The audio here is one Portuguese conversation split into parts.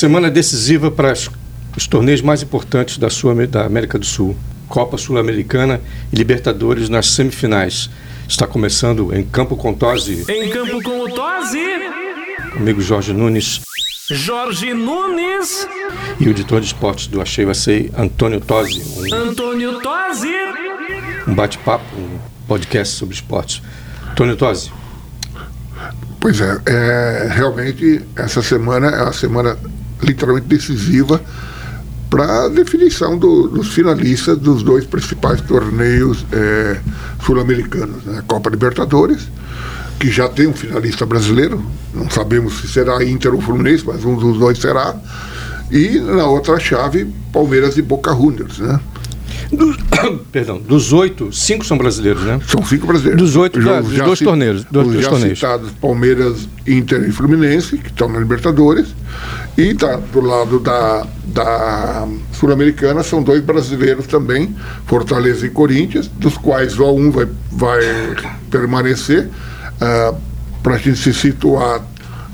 Semana decisiva para as, os torneios mais importantes da, Sul, da América do Sul. Copa Sul-Americana e Libertadores nas semifinais. Está começando em Campo com Tosi. Em Campo com o Tosi. Comigo Jorge Nunes. Jorge Nunes. E o editor de esportes do Achei Vacei, Antônio Tosi. Um, Antônio Tosi. Um bate-papo, um podcast sobre esportes. Antônio Tosi. Pois é, é, realmente essa semana é uma semana literalmente decisiva para a definição do, dos finalistas dos dois principais torneios é, sul-americanos, né? Copa Libertadores, que já tem um finalista brasileiro, não sabemos se será Inter ou Fluminense, mas um dos dois será, e na outra chave, Palmeiras e Boca Juniors, né? Dos, perdão, dos oito, cinco são brasileiros, né? São cinco brasileiros. Dos oito, já, dos dois torneios. Dos os dois já torneios. citados Palmeiras, Inter e Fluminense, que estão na Libertadores. E tá, do lado da, da Sul-Americana são dois brasileiros também, Fortaleza e Corinthians, dos quais só um vai, vai permanecer. Uh, Para a gente se situar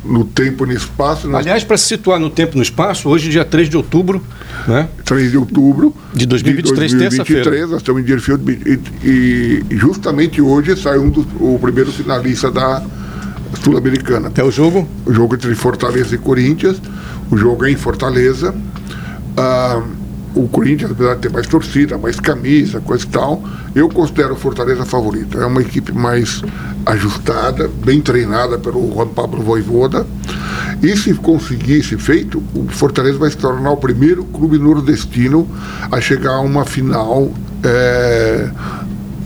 no tempo e no espaço. Nós... Aliás, para se situar no tempo e no espaço, hoje, dia 3 de outubro. Né? 3 de outubro de 2023, de 2023 terça-feira. Nós estamos em Deerfield e, e, justamente hoje sai um dos, o primeiro finalista da Sul-Americana. É o jogo? O jogo entre Fortaleza e Corinthians. O jogo é em Fortaleza. Ah, o Corinthians, apesar de ter mais torcida, mais camisa, coisa e tal, eu considero o Fortaleza favorito. É uma equipe mais ajustada, bem treinada pelo Juan Pablo Voivoda. E se conseguisse feito, o Fortaleza vai se tornar o primeiro clube nordestino a chegar a uma final. É,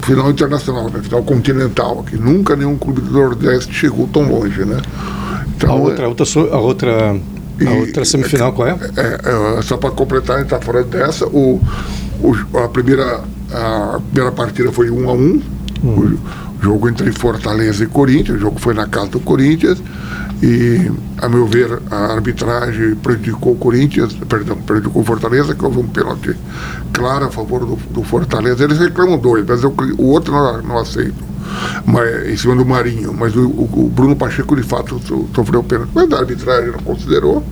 final internacional, né? final continental, que nunca nenhum clube do Nordeste chegou tão longe, né? Então, a outra, outra, a outra a outra semifinal qual é? é, é só para completar, a gente está falando dessa. O, o, a, primeira, a primeira partida foi 1 um a 1 um, hum. O jogo entre Fortaleza e Corinthians. O jogo foi na casa do Corinthians. E, a meu ver, a arbitragem prejudicou o Corinthians, perdão, prejudicou o Fortaleza, que houve um pênalti claro a favor do, do Fortaleza. Eles reclamam dois, mas eu, o outro não, não aceito mas, em cima do Marinho, mas o, o, Bruno Pacheco de fato sofreu pênalti, mas a arbitragem não considerou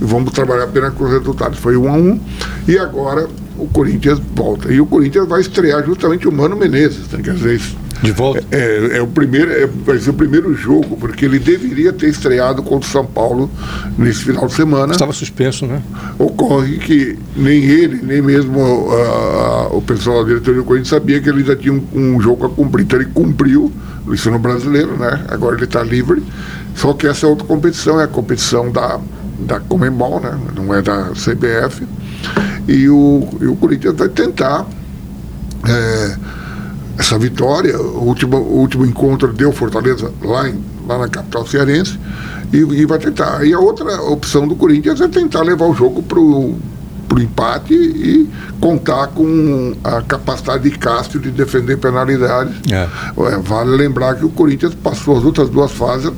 e vamos trabalhar apenas com os resultados. Foi um a um e agora o Corinthians volta. E o Corinthians vai estrear justamente o Mano Menezes, né? quer dizer, de volta? É, é, é o primeiro, é, vai ser o primeiro jogo, porque ele deveria ter estreado contra o São Paulo nesse final de semana. Estava suspenso, né? Ocorre que nem ele, nem mesmo uh, o pessoal da diretoria do Corinthians sabia que ele ainda tinha um, um, jogo a cumprir. Então ele cumpriu, isso no brasileiro, né? Agora ele está livre. Só que essa é outra competição, é a competição da, da Comembol, né? Não é da CBF. E o, e o Corinthians vai tentar. É, essa vitória. O último, o último encontro deu Fortaleza lá, em, lá na capital cearense e, e, vai tentar. E a outra opção do Corinthians é tentar levar o jogo para o empate e contar com a capacidade de Castro de defender penalidades. É. É, vale lembrar que o Corinthians passou as outras duas fases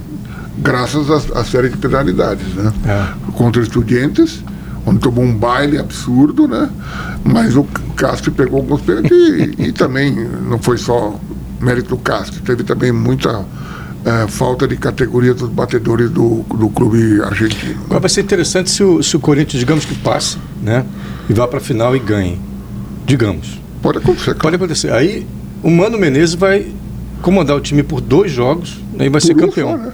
graças à, à série de penalidades. Né? É. Contra Estudiantes onde tomou um baile absurdo, né? Mas o Castro pegou alguns pênaltis e, e, também não foi só mérito do Castro, teve também muita é, falta de categoria dos batedores do, do clube argentino. Agora vai ser interessante se o, se o Corinthians, digamos que passe, né? E vá para a final e ganhe. Digamos. Pode acontecer. Cara. Pode acontecer. Aí o Mano Menezes vai comandar o time por dois jogos né, e vai por ser um campeão. Só, né?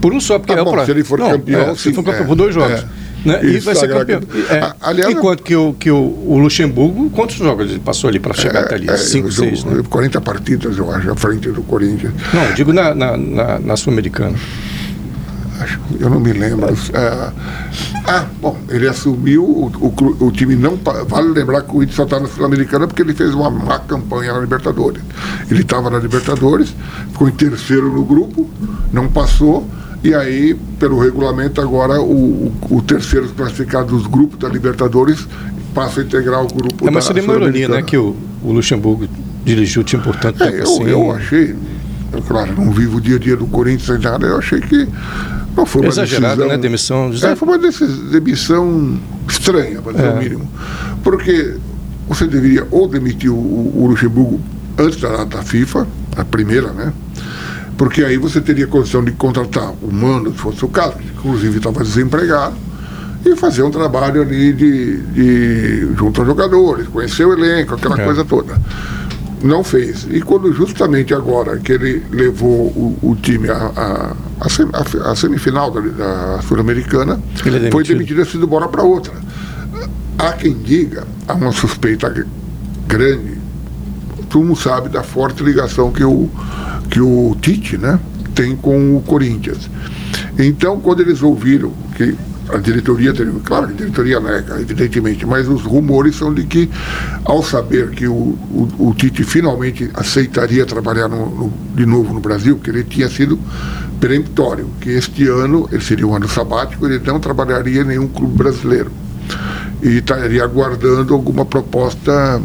Por um só, porque tá é bom, o Se ele for não, campeão, é, se for campeão é, por dois jogos. É. Né? E vai ser campeão. É. Aliás, Enquanto que, o, que o, o, Luxemburgo, quantos jogos ele passou ali para chegar é, até ali? É, Cinco, seis, né? 40 partidas, eu acho, à frente do Corinthians. Não, digo na, na, na, na Sul-Americana. Eu não me lembro. É, ah, bom, ele assumiu, o, o, o, time não. Vale lembrar que o Corinthians só está na Sul-Americana porque ele fez uma má campanha na Libertadores. Ele estava na Libertadores, ficou em terceiro no grupo, não passou e aí, pelo regulamento, agora o, o, terceiro classificado dos grupos da Libertadores passa a integrar o grupo é, mas seria uma ironia, né, que o, o Luxemburgo dirigiu o time por tanto é, tempo eu, assim. Eu achei, eu, claro, não vivo o dia a dia do Corinthians nem nada, eu achei que não foi uma Exagerada, decisão, né? Demissão. É, foi uma demissão estranha, para dizer é. o mínimo. Porque você deveria ou demitir o, o Luxemburgo antes da data da FIFA, a primeira, né? Porque aí você teria condição de contratar humano, se fosse o caso, que inclusive estava desempregado, e fazer um trabalho ali de, de junto aos jogadores, conhecer o elenco, aquela É. coisa toda. Não fez. E quando justamente agora que ele levou o, o time à a, a, a- semifinal da, da Sul-Americana, é foi demitido. e sido embora para outra. Há quem diga, há uma suspeita grande, todo sabe da forte ligação que o, que o Tite né, tem com o Corinthians. Então, quando eles ouviram que a diretoria claro que a diretoria nega, evidentemente, mas os rumores são de que, ao saber que o, o, o Tite finalmente aceitaria trabalhar no- no- de novo no Brasil, porque ele tinha sido peremptório, que este ano, ele seria um ano sabático, ele não trabalharia em nenhum clube brasileiro e estaria aguardando alguma proposta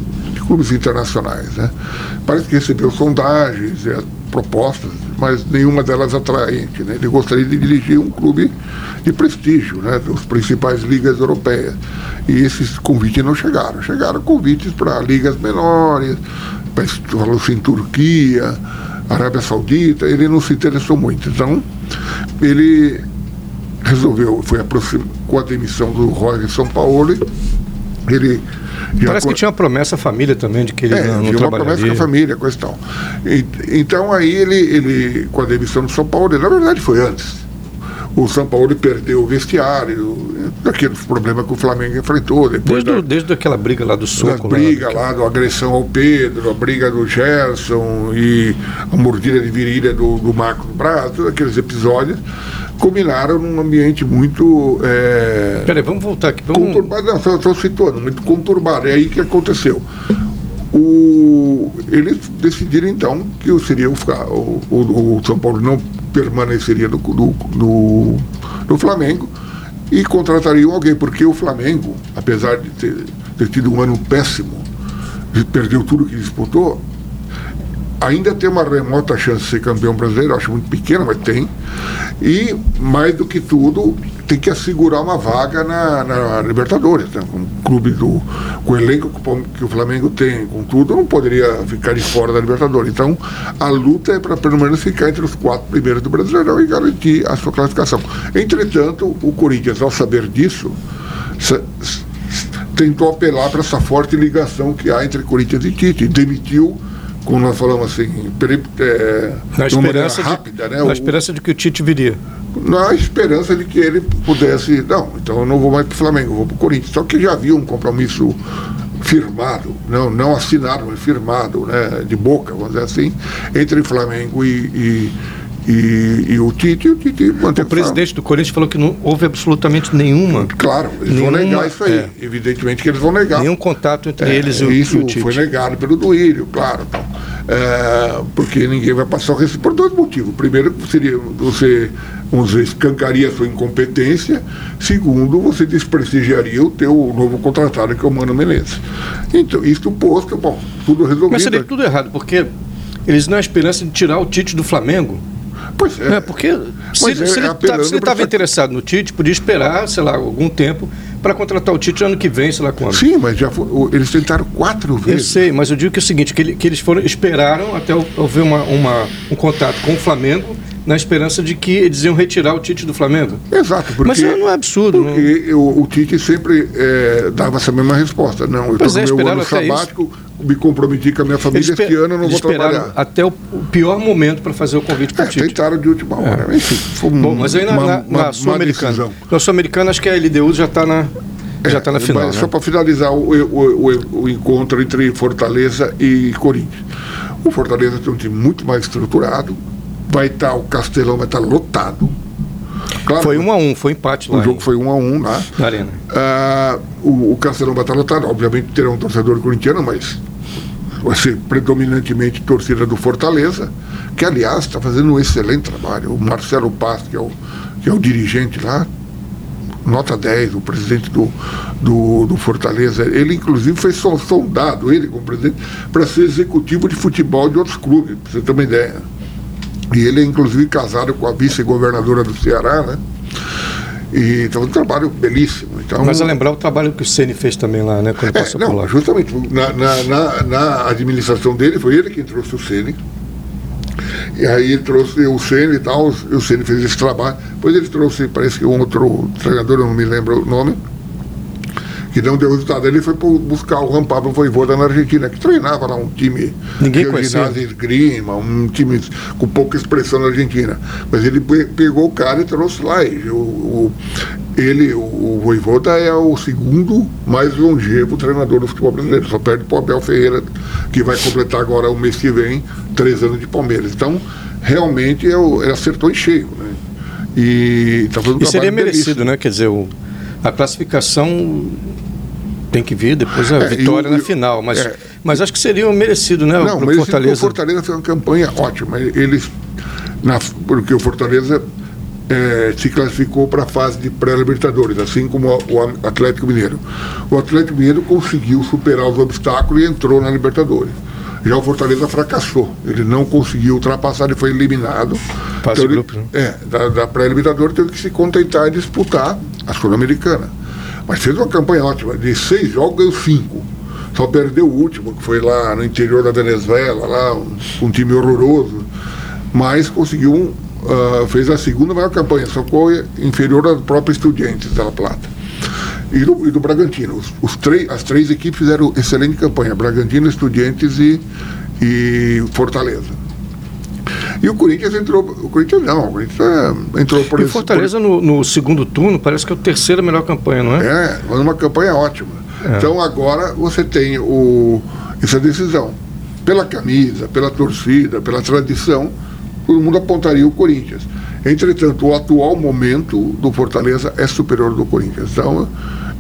clubes internacionais. Né? Parece que recebeu sondagens, eh, propostas, mas nenhuma delas atraente. Né? Ele gostaria de dirigir um clube de prestígio, né? das principais ligas europeias. E esses convites não chegaram. Chegaram convites para ligas menores, falou-se em Turquia, Arábia Saudita, ele não se interessou muito. Então, ele resolveu, foi aproxim- com a demissão do Roger São Paulo, ele Parece que tinha uma promessa à família também de que ele é, não, não tinha uma promessa com a família, coisa e tal. E- Então aí ele, ele, com a demissão do São Paulo, na verdade foi antes. O São Paulo perdeu o vestiário, daqueles problemas que o Flamengo enfrentou, depois Desde, da, desde aquela briga lá do soco. lá, brigas que- lá, da agressão ao Pedro, a briga do Gerson e a mordida de virilha do, do Marco do Braço, todos aqueles episódios, culminaram num ambiente muito é, Peraí, vamos voltar aqui. Vamos... conturbado, não, só situando, muito conturbado. É aí que aconteceu. O, eles decidiram então que o, seria o, o, o, São Paulo não permaneceria no, no, no, no Flamengo e contratariam alguém, porque o Flamengo, apesar de ter, ter tido um ano péssimo, de- perdeu tudo que disputou, ainda tem uma remota chance de ser campeão brasileiro, acho muito pequena, mas tem. E, mais do que tudo, tem que assegurar uma vaga na, na Libertadores. Né? Clube do, com o elenco que o Flamengo tem, com tudo, não poderia ficar de fora da Libertadores. Então, a luta é para pelo menos ficar entre os quatro primeiros do Brasileirão e garantir a sua classificação. Entretanto, o Corinthians, ao saber disso, tentou apelar para essa forte ligação que há entre Corinthians e Tite. Demitiu, como nós falamos assim, é, Na de uma maneira esperança, rápida, de, né? na O- esperança de que o Tite viria. na esperança de que ele pudesse, não, então eu não vou mais para o Flamengo, eu vou para o Corinthians. Só que já havia um compromisso firmado, não, não assinado, mas firmado, né, de boca, vamos dizer assim, entre Flamengo e, e, e- e o Tite, o Tite manteve O presidente do Corinthians falou que não houve absolutamente nenhuma, Claro, eles vão Nenhuma- negar isso aí. é. Evidentemente que eles vão negar. nenhum contato entre É, eles e o, isso e o Tite. foi negado pelo Duílio, claro. Então, É, porque ninguém vai passar o recibo por dois motivos. Primeiro, seria você, vamos dizer, escancaria a sua incompetência. Segundo, você desprestigiaria o teu novo contratado, que é o Mano Menezes. Então, isso posto, bom, tudo resolvido. Mas seria tudo errado, porque eles na esperança de tirar o Tite do Flamengo. Pois é. É, porque se, ele- é estava essa- interessado no Tite, podia esperar, sei lá, algum tempo para contratar o Tite ano que vem, sei lá quando. Sim, mas já foi- eles tentaram quatro Eu vezes. sei, mas eu digo que é o seguinte, que, ele- que eles foram, esperaram até hou- houver uma, uma- um contato com o Flamengo, na esperança de que eles iam retirar o Tite do Flamengo. Exato, porque, Mas não é absurdo, não. porque o, Tite sempre eh, dava essa mesma resposta. Não, eu estou é, no meu ano sabático, me comprometi com a minha família, este ano eu não vou trabalhar. até o, pior momento para fazer o convite para É, o Tite. tentaram de última hora. Enfim, foi Bom, mas aí na, uma, na, na Sul-Americana. Na Sul-Americana, acho que a LDU já está na, já tá na É, final. né? Só para finalizar o, o- o- o encontro entre Fortaleza e Corinthians. O Fortaleza tem um time muito mais estruturado, vai estar, o Castelão vai estar lotado. Claro, Foi um a um, foi empate o jogo foi um a um lá. na Arena. Ah, o, o Castelão vai estar lotado, obviamente terá um torcedor corintiano, mas vai ser predominantemente torcida do Fortaleza, que aliás está fazendo um excelente trabalho. O Marcelo Paz, que é o, que é o dirigente lá, nota 10, o presidente do, do, do Fortaleza, ele inclusive foi sondado, ele como presidente, para ser executivo de futebol de outros clubes, para você ter uma ideia. E ele é inclusive casado com a vice-governadora do Ceará, né? E então, um trabalho belíssimo. Então, Mas a lembrar o trabalho que o Ceni fez também lá, né? Quando é, passou por não, lá. justamente, na, na, na, na administração dele, foi ele quem trouxe o Ceni. E aí ele trouxe o Ceni e tal, o Ceni fez esse trabalho. Depois ele trouxe, parece que um outro treinador, eu não me lembro o nome, que não deu resultado. Ele foi buscar o Juan Pablo Voivoda na Argentina, que treinava lá um time Ninguém que é o conhecia. ginásio Grima, um time com pouca expressão na Argentina. Mas ele pe- pegou o cara e trouxe lá. E o, o- ele, o, o Voivoda, é o segundo mais longevo treinador do futebol brasileiro. Só perde para o Abel Ferreira, que vai completar agora o mês que vem, três anos de Palmeiras. Então, realmente, é o- ele acertou em cheio. Né? E um E seria merecido, belíssimo. né? Quer dizer, o- a classificação tem que vir depois a É, vitória o- na final. Mas, é. mas acho que seria merecido, né? Não, mas Fortaleza. o Fortaleza fez uma campanha ótima. Eles, na, porque o Fortaleza eh, se classificou para a fase de pré-libertadores, assim como o Atlético Mineiro. O Atlético Mineiro conseguiu superar os obstáculos e entrou na Libertadores. Já o Fortaleza fracassou. Ele não conseguiu ultrapassar, ele foi eliminado. Fase de ele- grupos, né? É, da, da pré-libertadores teve que se contentar em disputar a Sul-Americana. Mas fez uma campanha ótima. De seis jogos, ganhou cinco. Só perdeu o último, que foi lá no interior da Venezuela, lá, um, um time horroroso. Mas conseguiu, um, ah, fez a segunda maior campanha, só foi inferior ao próprio Estudiantes da La Plata. E do, e do Bragantino. Os, os três, as três equipes fizeram excelente campanha: Bragantino, Estudiantes e, e Fortaleza. E o Corinthians entrou. O Corinthians não, o Corinthians é, entrou por E o esse- Fortaleza no, no segundo turno parece que é a terceira melhor campanha, não é? É, mas uma campanha ótima. Então agora você tem o, essa decisão. Pela camisa, pela torcida, pela tradição, todo mundo apontaria o Corinthians. Entretanto, o atual momento do Fortaleza é superior do Corinthians. Então,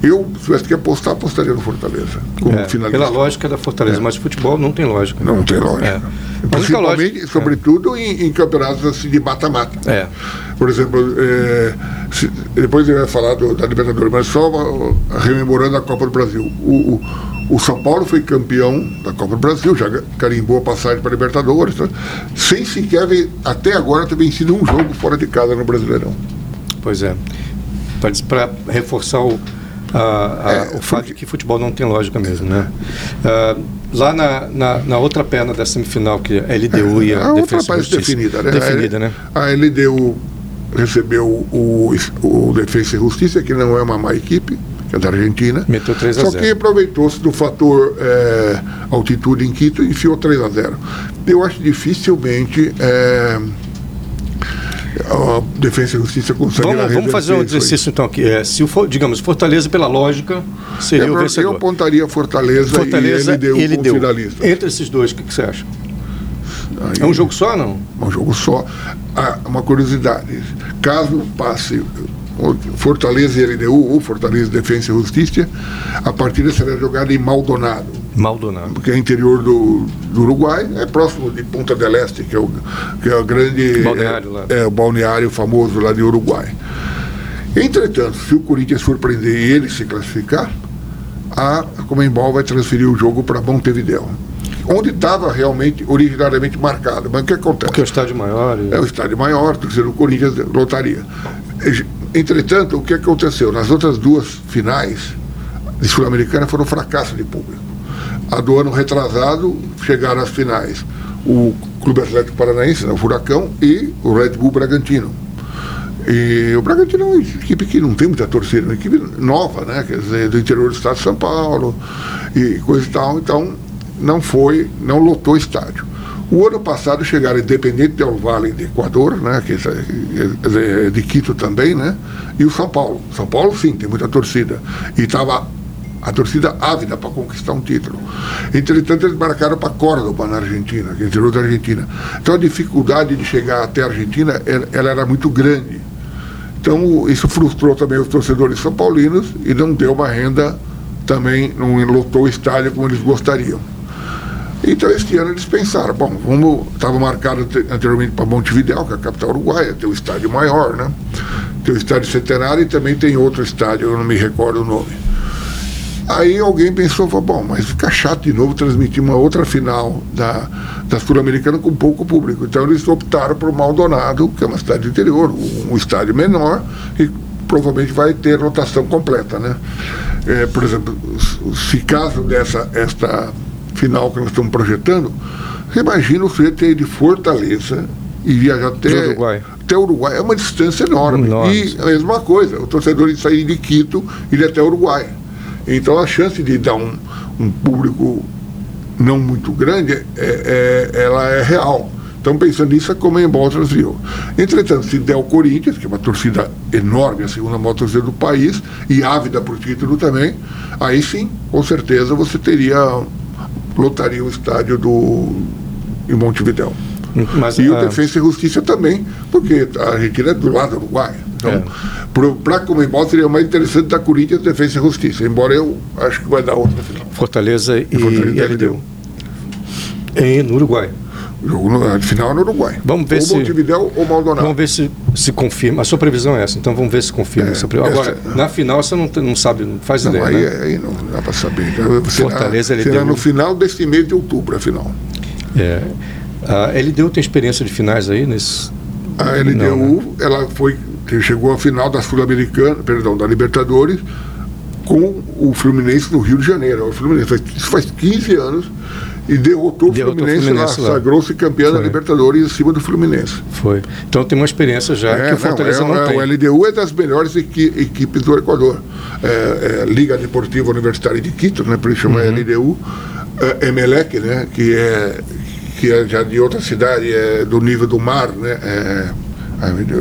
eu, se tivesse que apostar, apostaria no Fortaleza. Como É, finalista. pela lógica da Fortaleza, mas futebol não tem lógica. Não tem lógica. É. Principalmente, lógica- sobretudo, em, em campeonatos assim, de mata-mata. É. Por exemplo, é, se- depois ele vai falar do- da Libertadores, mas só uh, rememorando a Copa do Brasil. O, o, o São Paulo foi campeão da Copa do Brasil, já carimbou a passagem para a Libertadores, tá? sem sequer até agora ter vencido um jogo fora de casa no Brasileirão. Pois é. Para reforçar o, a- a- É, o fato de que futebol não tem lógica mesmo, né? Ah, lá na, na, na outra perna da semifinal, que é a LDU e a, a outra Defesa parte Justiça. definida, né? Definida, a, né? A LDU recebeu o, o Defesa e Justiça, que não é uma má equipe, que é da Argentina. Meteu 3 a Só 0. que aproveitou-se do fator é, altitude em Quito e enfiou 3 a 0. Eu acho dificilmente é, a Defesa e Justiça conseguirá Vamos, vamos fazer um exercício então aqui. É, se o, For- digamos, Fortaleza, pela lógica, seria É, o eu vencedor. apontaria Fortaleza, Fortaleza e LDU, e como LDU. finalista. Entre esses dois, o que, que você acha? Aí- É um jogo só, não? um jogo só. Ah, uma curiosidade: caso passe Fortaleza e LDU, ou Fortaleza Defesa e Justiça, a partida será jogada em Maldonado, Maldonado. que é interior do, do Uruguai, é próximo de Punta del Este, que é o, que é o grande. Balneário lá. É, o balneário famoso lá de Uruguai. Entretanto, se o Corinthians surpreender e ele se classificar, a Comembol vai transferir o jogo para Montevideo. Onde estava realmente, originariamente marcado. Mas o que acontece? Porque é o estádio maior. e- É o estádio maior, torcedor do Corinthians lotaria. Entretanto, o que aconteceu? Nas outras duas finais de Sul-Americana foram fracasso de público. A do ano retrasado chegaram às finais o Clube Atlético Paranaense, o Furacão, e o Red Bull Bragantino. E o Bragantino é uma equipe que não tem muita torcida, uma equipe nova, né? Quer dizer, do interior do estado de São Paulo e coisa e tal. Então, não foi, não lotou estádio. O ano passado chegaram Independente del Vale de Equador, né? Que é de Quito também, né? E o São Paulo. São Paulo, sim, tem muita torcida. E estava a torcida ávida para conquistar um título. Entretanto, eles marcaram para Córdoba, na Argentina, que interior da Argentina. Então, a dificuldade de chegar até a Argentina, ela, era muito grande. Então, isso frustrou também os torcedores são paulinos e não deu uma renda também, não lotou o estádio como eles gostariam. Então, este ano eles pensaram, bom, estava marcado ante- anteriormente para Montevideo, que é a capital uruguaia, tem o estádio maior, né? Tem o estádio centenário e também tem outro estádio, eu não me recordo o nome. Aí alguém pensou, falou, bom, mas fica chato de novo transmitir uma outra final da, da Sul-Americana com pouco público. Então eles optaram por Maldonado, que é uma cidade do interior, um, um estádio menor, e provavelmente vai ter lotação completa, né? É, por exemplo, se caso dessa esta final que nós estamos projetando, imagina o sujeito ir de Fortaleza e viajar até Do Uruguai. até Uruguai. É uma distância enorme. Enorme. E a mesma coisa, o torcedor sair de Quito e ir até Uruguai. Então a chance de dar um, um público não muito grande, é, é- ela é real. Então, pensando nisso, a Comembol transferiu. Entretanto, se der o Corinthians, que é uma torcida enorme, a segunda maior torcida do país, e ávida por título também, aí sim, com certeza, você teria, lotaria o estádio do em Montevidéu. Mas, E o ah, Defesa e Justiça também, porque a Argentina é do lado do Uruguai. Então, É. para a Comembol seria mais interessante da Corinthians Defesa e Justiça, embora eu acho que vai dar outra final. Fortaleza e, Fortaleza e LDU. Em, no Uruguai. O jogo no, final é no Uruguai. Vamos ver ou se- Montevidéu ou Maldonado. Vamos ver se se confirma. A sua previsão é essa, então vamos ver se confirma. É, essa. Agora, essa- na final você não, não sabe, não faz Não, ideia. aí, né? aí não dá para saber. Será, Fortaleza, será deu- no final deste mês de outubro, a final. É. A LDU tem experiência de finais aí nesse. A LDU, Não, né? ela foi, chegou à final da Sul-Americana, perdão, da Libertadores, com o Fluminense no Rio de Janeiro. O Fluminense faz, isso faz 15 anos e derrotou, Derrotou o Fluminense, Fluminense lá, lá. sagrou-se campeão da. Libertadores em cima do Fluminense. Foi. Então tem uma experiência já que É, o Fortaleza não, não, é, tem. O LDU é das melhores equi- equipes do Equador. É, é, Liga Deportiva Universitária de Quito, né, por isso chama Uhum. LDU. É, Emelec, né, que é, que é já de outra cidade, é do nível do mar, né, é,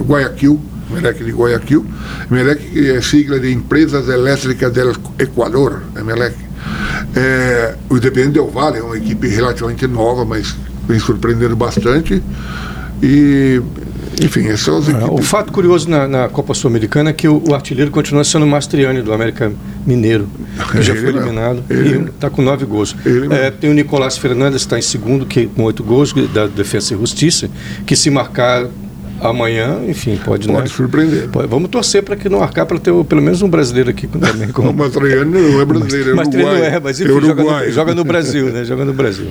Guayaquil, Emelec de Guayaquil. Emelec é sigla de Empresas Elétricas del Equador, Emelec. É, o Independente Del Valle é uma equipe relativamente nova, mas vem surpreendendo bastante. E, enfim, essas são as Ah, equipes. O fato curioso na, na Copa Sul-Americana é que o, o artilheiro continua sendo o Mastriani, do América Mineiro, que já foi mesmo. eliminado Ele e está com nove gols. É, tem o Nicolás Fernandes, que está em segundo, que, com oito gols, da Defesa e Justiça, que se marcar amanhã, enfim, pode, Pode né? surpreender. Pode- vamos torcer para que não marcar para ter pelo menos um brasileiro aqui também. O Com, Mastriani não é brasileiro, é mas não é, mas é enfim, joga, uruguaio. no, joga no Brasil, né? Joga no Brasil.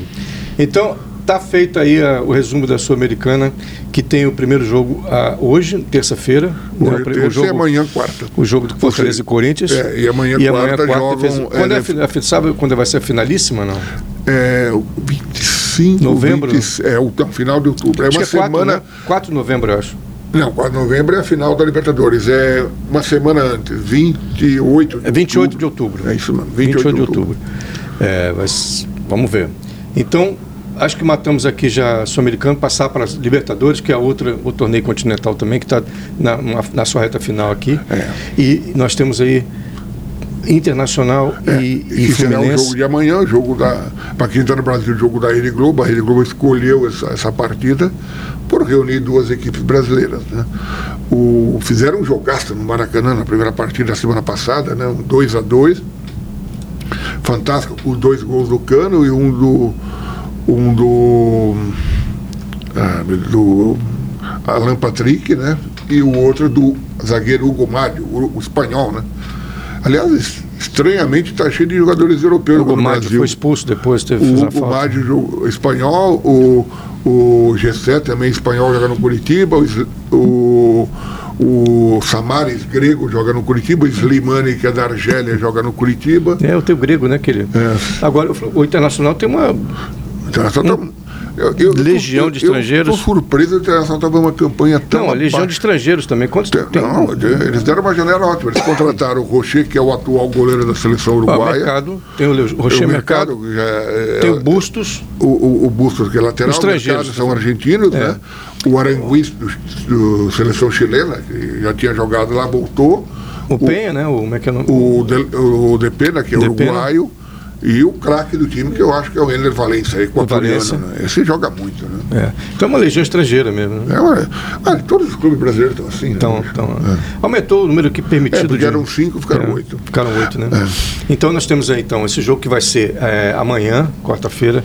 Então, tá feito aí a- o resumo da Sul-Americana, que tem o primeiro jogo ah, hoje, terça-feira. né? Hoje, O pri- terça o jogo, e amanhã, quarta. o jogo do Fortaleza e Corinthians. é, e amanhã, quarta, jogam, defesa. Quando é, a é, a sabe quando vai ser a finalíssima, não? É, o 25, Novembro? 20, é o não, final de outubro. É Acho uma é 4, semana. né? 4 de novembro, eu acho. Não, 4 de novembro é a final da Libertadores. É uma semana antes, 28 de É 28 de outubro. É isso mesmo, 28, de outubro. É, mas vamos ver. Então, acho que matamos aqui já Sul-Americano, passar para Libertadores, que é outra, o torneio continental também, que está na, na sua reta final aqui. É. E nós temos aí Internacional É, e, e que será o jogo de amanhã, o jogo da. Para quem está no Brasil, o jogo da Rede Globo. A Rede Globo escolheu essa, essa partida por reunir duas equipes brasileiras. Né? O, fizeram um jogaço no Maracanã na primeira partida da semana passada, né? um 2 a 2 Fantástico, com dois gols do Cano e um do. Um do. ah, do Alan Patrick, né? E o outro do zagueiro Hugo Mário, o, o espanhol, né? Aliás, es- estranhamente está cheio de jogadores europeus O no Brasil. foi expulso depois, teve O a Hugo falta. Mádio jogo espanhol, o, o Gessé também espanhol joga no Curitiba, o, o, o Samaris grego joga no Curitiba, o Slimani, que é da Argélia, joga no Curitiba. É, o teu grego, né, querido? É. Agora, o o Internacional tem uma. Então, só tá- eu- eu- Legião eu- de estrangeiros. estou surpreso de Internacional estava uma campanha tão. Não, a Legião de. Estrangeiros também. Quantos tem? Não, eles deram uma janela ótima. Eles contrataram o Rocher, que é o atual goleiro da seleção Ó, uruguaia. mercado, tem o Le- Tem Rocher o Mercado, já é- tem o Bustos. o, o, o Bustos, que é lateral, Os estrangeiros. o Mercado são argentinos, É. né? O Aranguiz, do seleção chilena, que já tinha jogado lá, voltou. O Penha, né? O, como é que é o nome? O, De, o Depena, que é Depena. uruguaio. E o craque do time, que eu acho que é o Ener Valencia, equatoriano. Né? Esse joga muito, né? É. Então é uma legião estrangeira mesmo. Né? É, uma- ah, todos os clubes brasileiros estão assim, Então, né? então Aumentou o número que É, permitido porque de. eram cinco, ficaram É, oito. Ficaram oito, né? É. Então nós temos aí então esse jogo que vai ser é, amanhã, quarta-feira,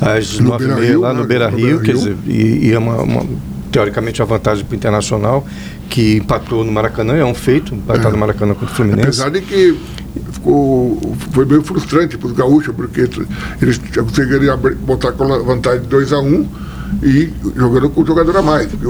às No nove e Beira meia, lá né? no Beira No Rio, Beira quer Rio. dizer, e, e é uma, uma- teoricamente uma vantagem para o Internacional, que empatou no Maracanã, é um feito, empatar no Maracanã contra o Fluminense. Apesar de que ficou, foi meio frustrante para os gaúchos, porque eles conseguiriam abrir- botar com a vantagem de 2 a 1 um, e jogando com o jogador a mais. O,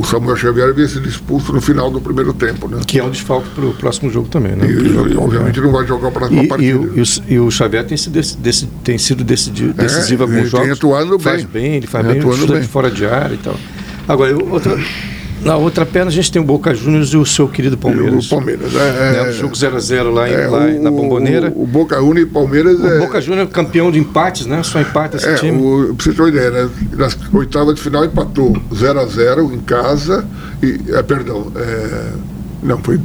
o Samuel Xavier havia sido expulso no final do primeiro tempo, né? Que é um desfalque para o próximo jogo também, né? E, e, obviamente não vai jogar para a partida. e, o- e o, e o Xavier tem sido, dec- tem sido decidi- decisivo em ele alguns tem jogos. atuado faz bem. bem, ele faz Tem bem, atuado chuta bem. de fora de área e tal. Agora, eu- outra, na outra perna a gente tem o Boca Juniors e o seu querido Palmeiras. O Palmeiras. É, Né? é, O jogo 0x0 lá, em- é, lá o- na Bomboneira. O, o Boca Juniors e Palmeiras O é. Boca Juniors campeão de empates, né? Só empata esse É, time. o, pra você ter uma ideia, né? nas oitavas de final empatou 0x0 em casa e. É, perdão, é, não, foi.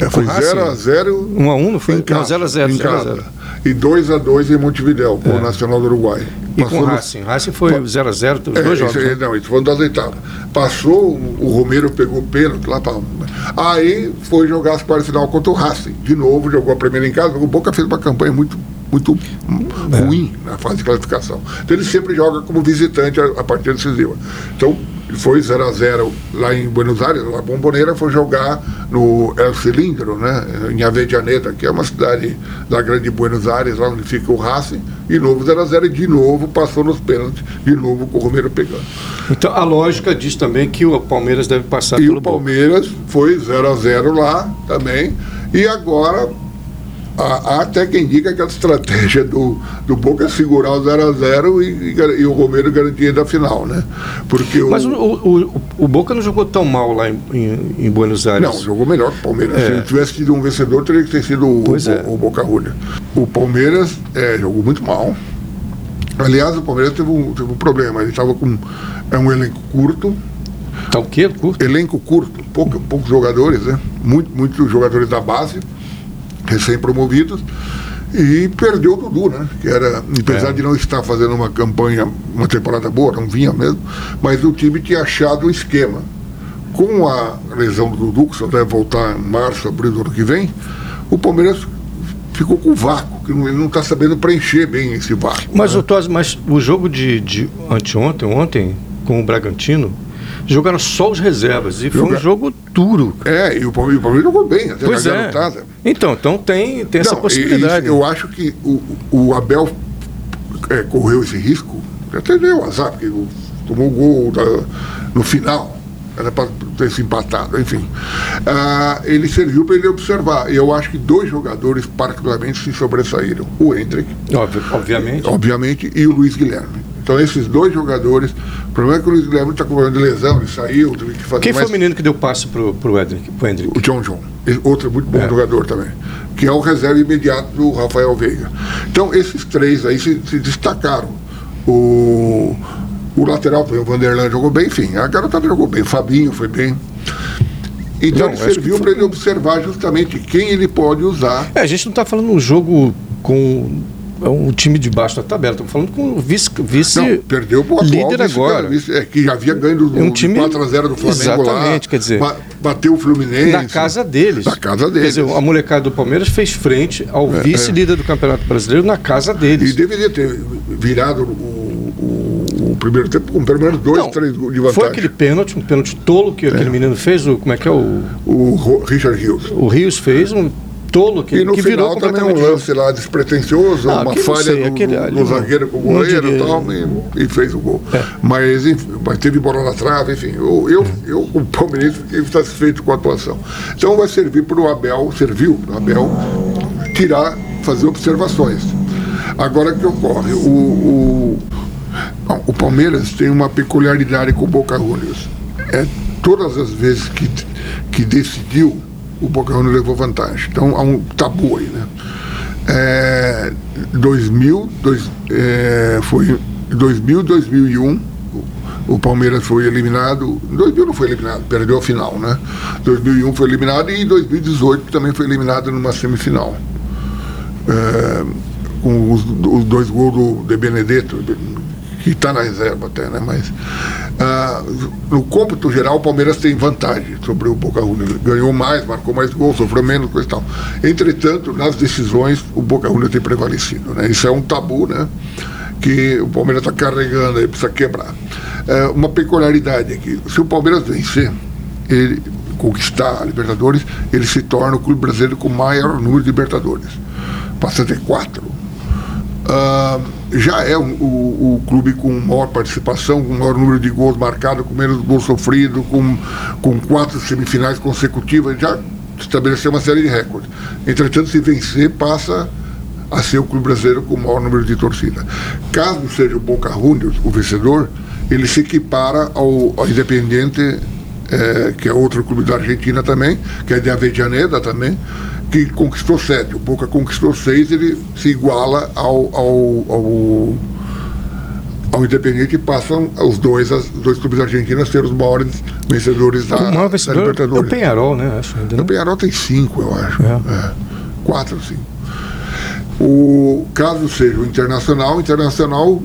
É, foi Racing? 0x0 1 a 1 não foi? em Não, casa. 0x0, em 0x0. casa. E 2x2 em Montevidéu, com o Nacional do Uruguai. E com o no- Racing. Racing foi 0x0, os É, dois jogos. isso né? Não, isso foi das oitavas. Passou, o Romero pegou o pênalti lá pra... Aí foi jogar as quartas final contra o Racing. De novo, jogou a primeira em casa. O Boca fez uma campanha muito, muito É. ruim na fase de classificação. Então ele sempre joga como visitante a, a partida decisiva. Então foi 0 a 0 lá em Buenos Aires, a Bomboneira foi jogar no El Cilindro, né, em Avejaneda, que é uma cidade da grande Buenos Aires, lá onde fica o Racing, e novo 0 a 0 e de novo passou nos pênaltis, de novo com o Romero pegando. Então a lógica diz também que o Palmeiras deve passar E pelo o Boca. Palmeiras foi 0 a 0 lá também. E agora há, há até quem diga que a estratégia do, do Boca é segurar o 0 a 0 e, e e o Romero garantir da final, né? Porque o, Mas o, o, o- o Boca não jogou tão mal lá em, em- em Buenos Aires. não, jogou melhor que o Palmeiras. É. Se ele tivesse tido um vencedor, teria que ter sido o, Pois é. o, o Boca Juniors. O Palmeiras é, jogou muito mal. Aliás, o Palmeiras teve um, teve um problema. Ele estava com é um elenco curto, Tá o quê? Curto? elenco curto, pouco, poucos jogadores, né? Muito, muitos jogadores da base, recém-promovidos, e perdeu o Dudu, né? Que era, apesar É. de não estar fazendo uma campanha, uma temporada boa, não vinha mesmo, mas o time tinha achado o esquema. Com a lesão do Dudu, que só deve voltar em março, abril do ano que vem, o Palmeiras ficou com vácuo, que não- ele não está sabendo preencher bem esse vácuo. Mas, né? o mas o jogo de, de anteontem, ontem, com o Bragantino, jogaram só os reservas. E foi um jogo duro. É, e o Palmeiras, o Palmeiras jogou bem, até Pois na é. garotada. Então, então tem, tem essa Não, e- possibilidade. eu acho que o, o Abel é, correu esse risco, até deu azar, porque tomou o gol da- no final, era para ter se empatado, enfim. Ah, ele serviu para ele observar. E eu acho que dois jogadores, particularmente, se sobressaíram: o Hendrick, Obvi- obviamente. obviamente, e o Luiz Guilherme. Então, esses dois jogadores. O problema é que o Luiz Guilherme está com problema de lesão, ele saiu, teve que fazer Quem foi mais o menino que deu pro, pro Hendrick? Pro Hendrick? o John John, outro muito bom É. jogador também, que é o reserva imediato do Rafael Veiga. Então, esses três aí se, se destacaram. O, o lateral, o Vanderlan jogou bem, enfim, a garotada jogou bem, o Fabinho foi bem. Então, Não, ele serviu foi- para ele observar justamente quem ele pode usar. É, a gente não está falando um jogo com um time de baixo da tabela, estamos falando com o vice, vice Não, perdeu para o atual líder vice- agora. vice- é, que já havia ganho do, É um time- 4x0 do Flamengo lá. Exatamente, quer dizer- ba- bateu o Fluminense. na casa deles. Na casa Quer deles. dizer, a molecada do Palmeiras fez frente ao vice-líder do Campeonato Brasileiro na casa E deles. deveria ter virado o, o- o primeiro tempo com pelo menos dois, Não, três de vantagem. foi aquele pênalti, um pênalti tolo que aquele menino fez, o, como é que é? O, O Richard Hughes. o Rios fez, um tolo que, E no que virou final também um completamente. lance lá despretensioso, Ah, uma não falha sei, do, aquele do não- zagueiro com o não goleiro e tal, e, e fez o gol. É. Mas, enfim, mas teve bola na trave, enfim. Eu, eu, eu como palmeirense, fiquei satisfeito com a atuação. Então vai servir para o Abel, serviu para o Abel tirar, fazer observações. Agora o que ocorre? O, o, bom, o Palmeiras tem uma peculiaridade com o Boca Juniors. É, todas as vezes que, que decidiu, o Juniors levou vantagem. Então há um tabu aí, né? É, 2000, dois, é, foi 2000, 2001, o, Palmeiras foi eliminado. 2000 não foi eliminado, perdeu a final, né? 2001 foi eliminado e em 2018 também foi eliminado numa semifinal. É, com os, os dois gols do De Benedetto, que está na reserva até, né? Mas ah, no cômputo geral, o Palmeiras tem vantagem sobre o Boca Juniors. Ganhou mais, marcou mais gols, sofreu menos, coisa e tal. Entretanto, nas decisões, o Boca Juniors tem prevalecido, né? Isso é um tabu, né? Que o Palmeiras está carregando aí, precisa quebrar. É, uma peculiaridade aqui, se o Palmeiras vencer, ele conquistar a Libertadores, ele se torna o clube brasileiro com maior número de Libertadores. Passa a ter quatro. Ah, já é o, o, o clube com maior participação, com maior número de gols marcados, com menos gols sofridos, com, com quatro semifinais consecutivas, já estabeleceu uma série de recordes. Entretanto, se vencer, passa a ser o clube brasileiro com o maior número de torcida. Caso seja o Boca Juniors o vencedor, ele se equipara ao, ao Independiente, eh, que é outro clube da Argentina também, que é de Avellaneda também, que conquistou sete. O Boca conquistou seis, ele se iguala ao, ao, ao, ao Independiente e passam os dois, os dois clubes argentinos a ser os maiores vencedores da, O maior da vencedor é o Libertadores. Penharol, né? Acho, ainda, O né? Penharol tem cinco, eu acho. É. É. Quatro, cinco. O caso seja o Internacional, o Internacional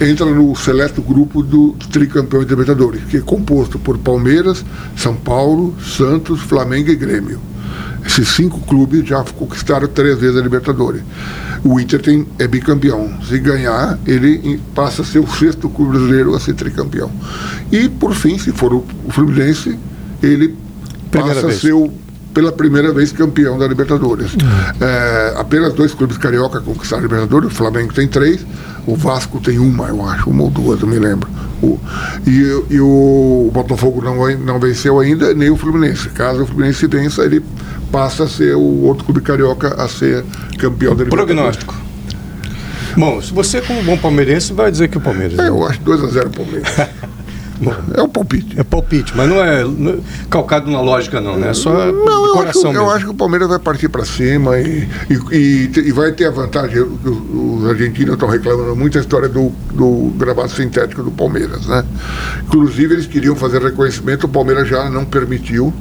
entra no seleto grupo do tricampeão de Libertadores, que é composto por Palmeiras, São Paulo, Santos, Flamengo e Grêmio. Esses cinco clubes já conquistaram três vezes a Libertadores. O Inter tem, é bicampeão. Se ganhar, ele passa a ser o sexto clube brasileiro a ser tricampeão. E, por fim, se for o, o Fluminense, ele Primeira passa vez. a ser o, pela primeira vez campeão da Libertadores. É, apenas dois clubes carioca conquistaram a Libertadores, o Flamengo tem três, o Vasco tem uma, eu acho, uma ou duas, eu me lembro. O, e, e o Botafogo não, não venceu ainda, nem o Fluminense. Caso o Fluminense vença, ele passa a ser o outro clube carioca a ser campeão da Libertadores. Prognóstico. Bom, se você, como bom palmeirense, vai dizer que o Palmeiras. É, né? eu acho 2x0 Palmeiras. É o palpite. é palpite, mas não é, não é calcado na lógica, não, né? É só Não, eu acho, coração eu mesmo. acho que o Palmeiras vai partir para cima e, e, e e vai ter a vantagem. Os, os argentinos estão reclamando muito a história do, do gramado sintético do Palmeiras, né? Inclusive, eles queriam fazer reconhecimento, o Palmeiras já não permitiu,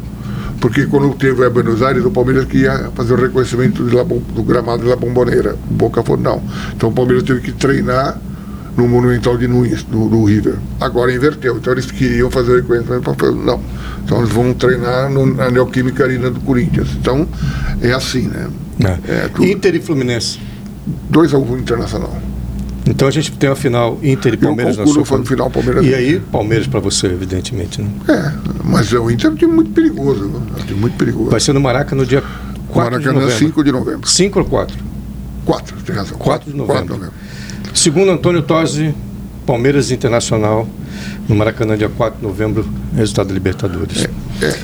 porque quando teve a Buenos Aires, o Palmeiras queria fazer o reconhecimento La do gramado de La Bombonera. O Boca falou não. Então o Palmeiras teve que treinar no Monumental de Nunes, do, do River. Agora inverteu. Então eles queriam fazer o reconhecimento, mas falaram, não. Então eles vão treinar no, na Neoquímica Arena do Corinthians. Então é assim, né? É. É. Inter e Fluminense. 2 a 1 um internacional. Então a gente tem a final Inter e Palmeiras na concluo sua no final Palmeiras E e aí, Palmeiras para você, evidentemente. Né? É, mas o Inter é um time muito perigoso. É um time muito perigoso. Vai ser no Maraca no dia 4 de Maracanã, novembro. 5 de novembro. 5 ou 4? 4, tem razão. 4 de novembro. 4 de novembro. Segundo Antônio Tosi, Palmeiras Internacional, no Maracanã, dia 4 de novembro, resultado da Libertadores. É,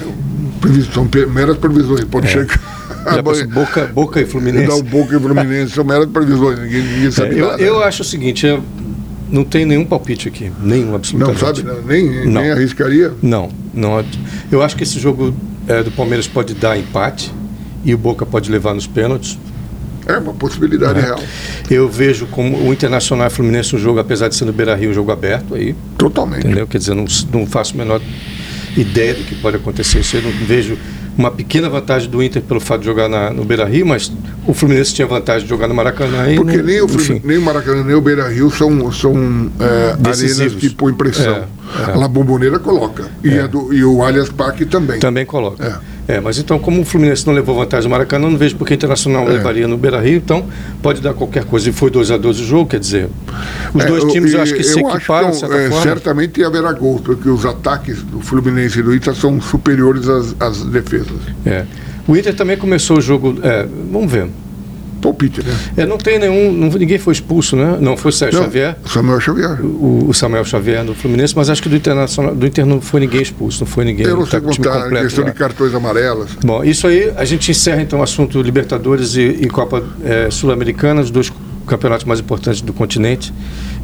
previs- são meras previsões. Pode chegar. Já passou Boca, Boca e Dá o Fluminense. Boca e Fluminense são meras previsões. Ninguém, ninguém É, sabe eu, nada. eu acho o seguinte, eu não tem nenhum palpite aqui, nenhum Não absolutamente. sabe, não, nem, Não. nem arriscaria. Não, não. Eu acho que esse jogo é, do Palmeiras pode dar empate e o Boca pode levar nos pênaltis. É uma possibilidade né? real. Eu vejo como o Internacional e Fluminense um jogo, apesar de ser no Beira Rio, um jogo aberto aí, Totalmente. entendeu? Quer dizer, não, não faço a menor ideia do que pode acontecer. Isso eu não vejo uma pequena vantagem do Inter pelo fato de jogar na- no Beira Rio, mas o Fluminense tinha vantagem de jogar no Maracanã. E Porque nem o, nem o Maracanã, nem o Beira Rio são, são é, arenas que põem pressão. É, é. A La Bombonera coloca. E, É. do- e o Allianz Parque também. Também coloca. É. mas então, como o Fluminense não levou vantagem no Maracanã, não vejo porque o Internacional É. levaria no Beira Rio, então pode dar qualquer coisa. E foi 2 a 2 o jogo, quer dizer. Os É, dois times eu acho que se equiparam, que, certa é, forma. certamente haverá gols, porque os ataques do Fluminense e do Inter são superiores às, às defesas. É. O Inter também começou o jogo. é, vamos ver. Palpite, né? É, não tem nenhum. não- ninguém foi expulso, né? Não, foi o Sérgio Não, Xavier. Samuel Xavier. O, o Samuel Xavier do Fluminense, mas acho que do Internacional, do Inter não foi ninguém expulso, não foi ninguém. Eu não tá sei time contar questão lá. de cartões amarelos. Bom, isso aí a gente encerra então o assunto Libertadores e, e Copa eh, Sul-Americana, os dois campeonatos mais importantes do continente.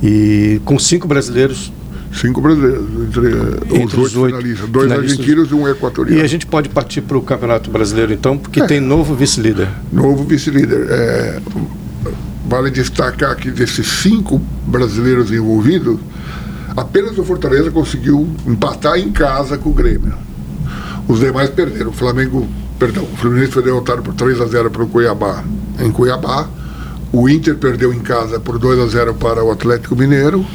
E com cinco brasileiros. Cinco brasileiros, entre, eh, os Entre os oito oito finalistas. Dois finalistas. argentinos e um E equatoriano. a gente pode partir para o Campeonato Brasileiro então, porque É. tem novo vice-líder. Novo vice-líder. É, vale destacar que desses cinco brasileiros envolvidos, apenas o Fortaleza conseguiu empatar em casa com o Grêmio. Os demais perderam. O Flamengo, perdão, o Fluminense foi derrotado por 3 a 0 para o Cuiabá em Cuiabá. O Inter perdeu em casa por 2 a 0 para o Atlético Mineiro.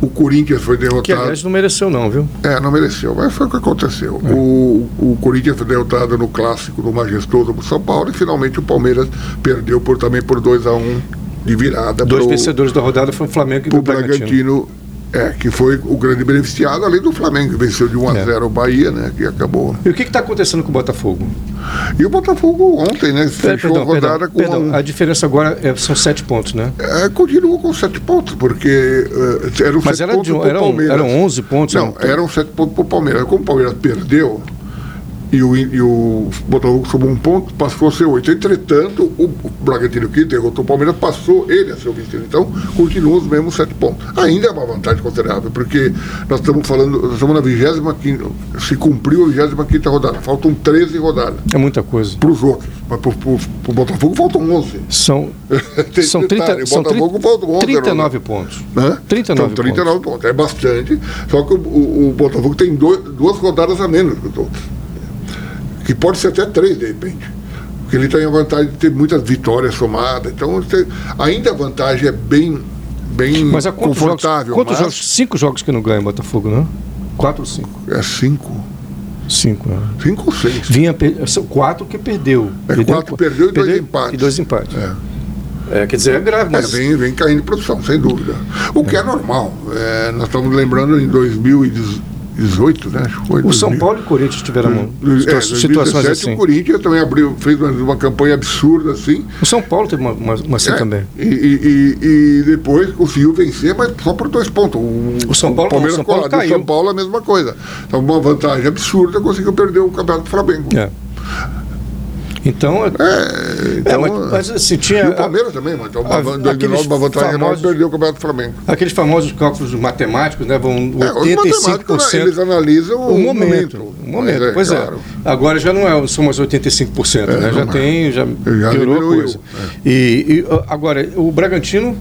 O Corinthians foi Que derrotado. aliás não mereceu não, viu? É, não mereceu, mas foi o que aconteceu. O, o Corinthians foi derrotado no clássico do Majestoso pro São Paulo e finalmente o Palmeiras perdeu por, também por 2 a 1 de virada Dois pro, vencedores da rodada foram o Flamengo e o Bragantino. Bragantino É, que foi o grande beneficiado, além do Flamengo, que venceu de 1 a É. 0 o Bahia, né? Que acabou. E o que está acontecendo com o Botafogo? E o Botafogo ontem, né? Fechou a rodada com perdão, um- a diferença agora é- são sete pontos, né? É, continua com sete pontos, porque eh, eram Mas sete era pontos de, um- pro eram, Palmeiras. eram 11 pontos. Não, eram- eram sete pontos para o Palmeiras. Como o Palmeiras perdeu e o, e o Botafogo somou um ponto, passou a ser oito. Entretanto, o, Bragantino que derrotou o Palmeiras passou ele a ser o vice Então, continuam os mesmos sete pontos. Ainda é uma vantagem considerável, porque nós estamos falando, nós estamos na 25 se cumpriu a 25 rodada. Faltam 13 rodadas É muita coisa. para os outros. Mas para o Botafogo faltam 11. São, são, detalhe, 30, o são Botafogo faltam 11 39 pontos. né? 39 São 39 pontos. É bastante. Só que o, o- o Botafogo tem dois- duas rodadas a menos que os outros. Que pode ser até três, de repente. Porque ele tem a vantagem de ter muitas vitórias somadas. Então, você- ainda a vantagem é bem, bem Mas há quantos jogos? confortável. Quantos mas jogos? Cinco jogos que não ganha o Botafogo, né? Quatro ou cinco? É cinco. Cinco, né? Cinco ou seis. Vinha, são quatro que perdeu. É, quatro perdeu e dois empates. E dois empates. É. É, quer dizer, é grave, É, mas. vem, vem caindo de produção, sem dúvida. O que é normal. É, nós estamos lembrando em 2018, né? Acho que foi O São 2000. Paulo e o Corinthians tiveram É, situa- situações 2017, assim. O Corinthians também abriu, fez uma, uma campanha absurda assim. O São Paulo teve uma, uma, uma assim É, também. E, e- e- depois conseguiu vencer, mas só por dois pontos. O, O São Paulo não, Palmeiras o São Paulo. E o caiu. São Paulo a mesma coisa. Então, uma vantagem absurda, conseguiu perder o campeonato do Flamengo. É. Então, é, É, então, mas, mas assim, e tinha o Palmeiras também, mas então, uma, a- van- 2009, uma vantagem enorme, famosos- perdeu o campeonato do Flamengo. aqueles famosos cálculos matemáticos, né? Vão É, os matemáticos, 85%. eles analisam o momento. O momento, Mas pois claro. é. Agora já não é, são mais 85%, né? Já é. tem, já, Já piorou a coisa. E, e, agora, o Bragantino,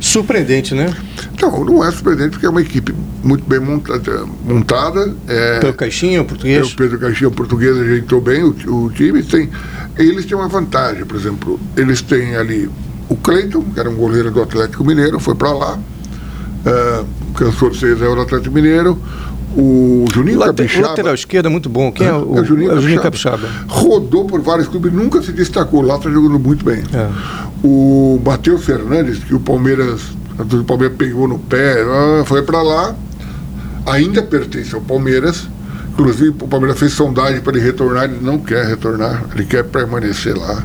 surpreendente, né? Não, não é surpreendente, porque é uma equipe muito bem montada. montada é, Pelo Caixinha, o É, português. o Pedro Caixinha, o português, ajeitou bem o, o time. Tem, eles têm uma vantagem, por exemplo, eles têm ali o Cleiton, que era um goleiro do Atlético Mineiro, foi para lá, é, cansou de ser do Atlético Mineiro. O Juninho Late- Capixaba. lateral esquerda muito bom. Quem é, o, é o Juninho, é o Juninho Capixaba. Capixaba? Rodou por vários clubes, nunca se destacou. Lá está jogando muito bem. É. O Matheus Fernandes, que o Palmeiras, o Palmeiras pegou no pé, ah, foi para lá, ainda pertence ao Palmeiras. Inclusive, o Palmeiras fez sondagem para ele retornar, ele não quer retornar, ele quer permanecer lá.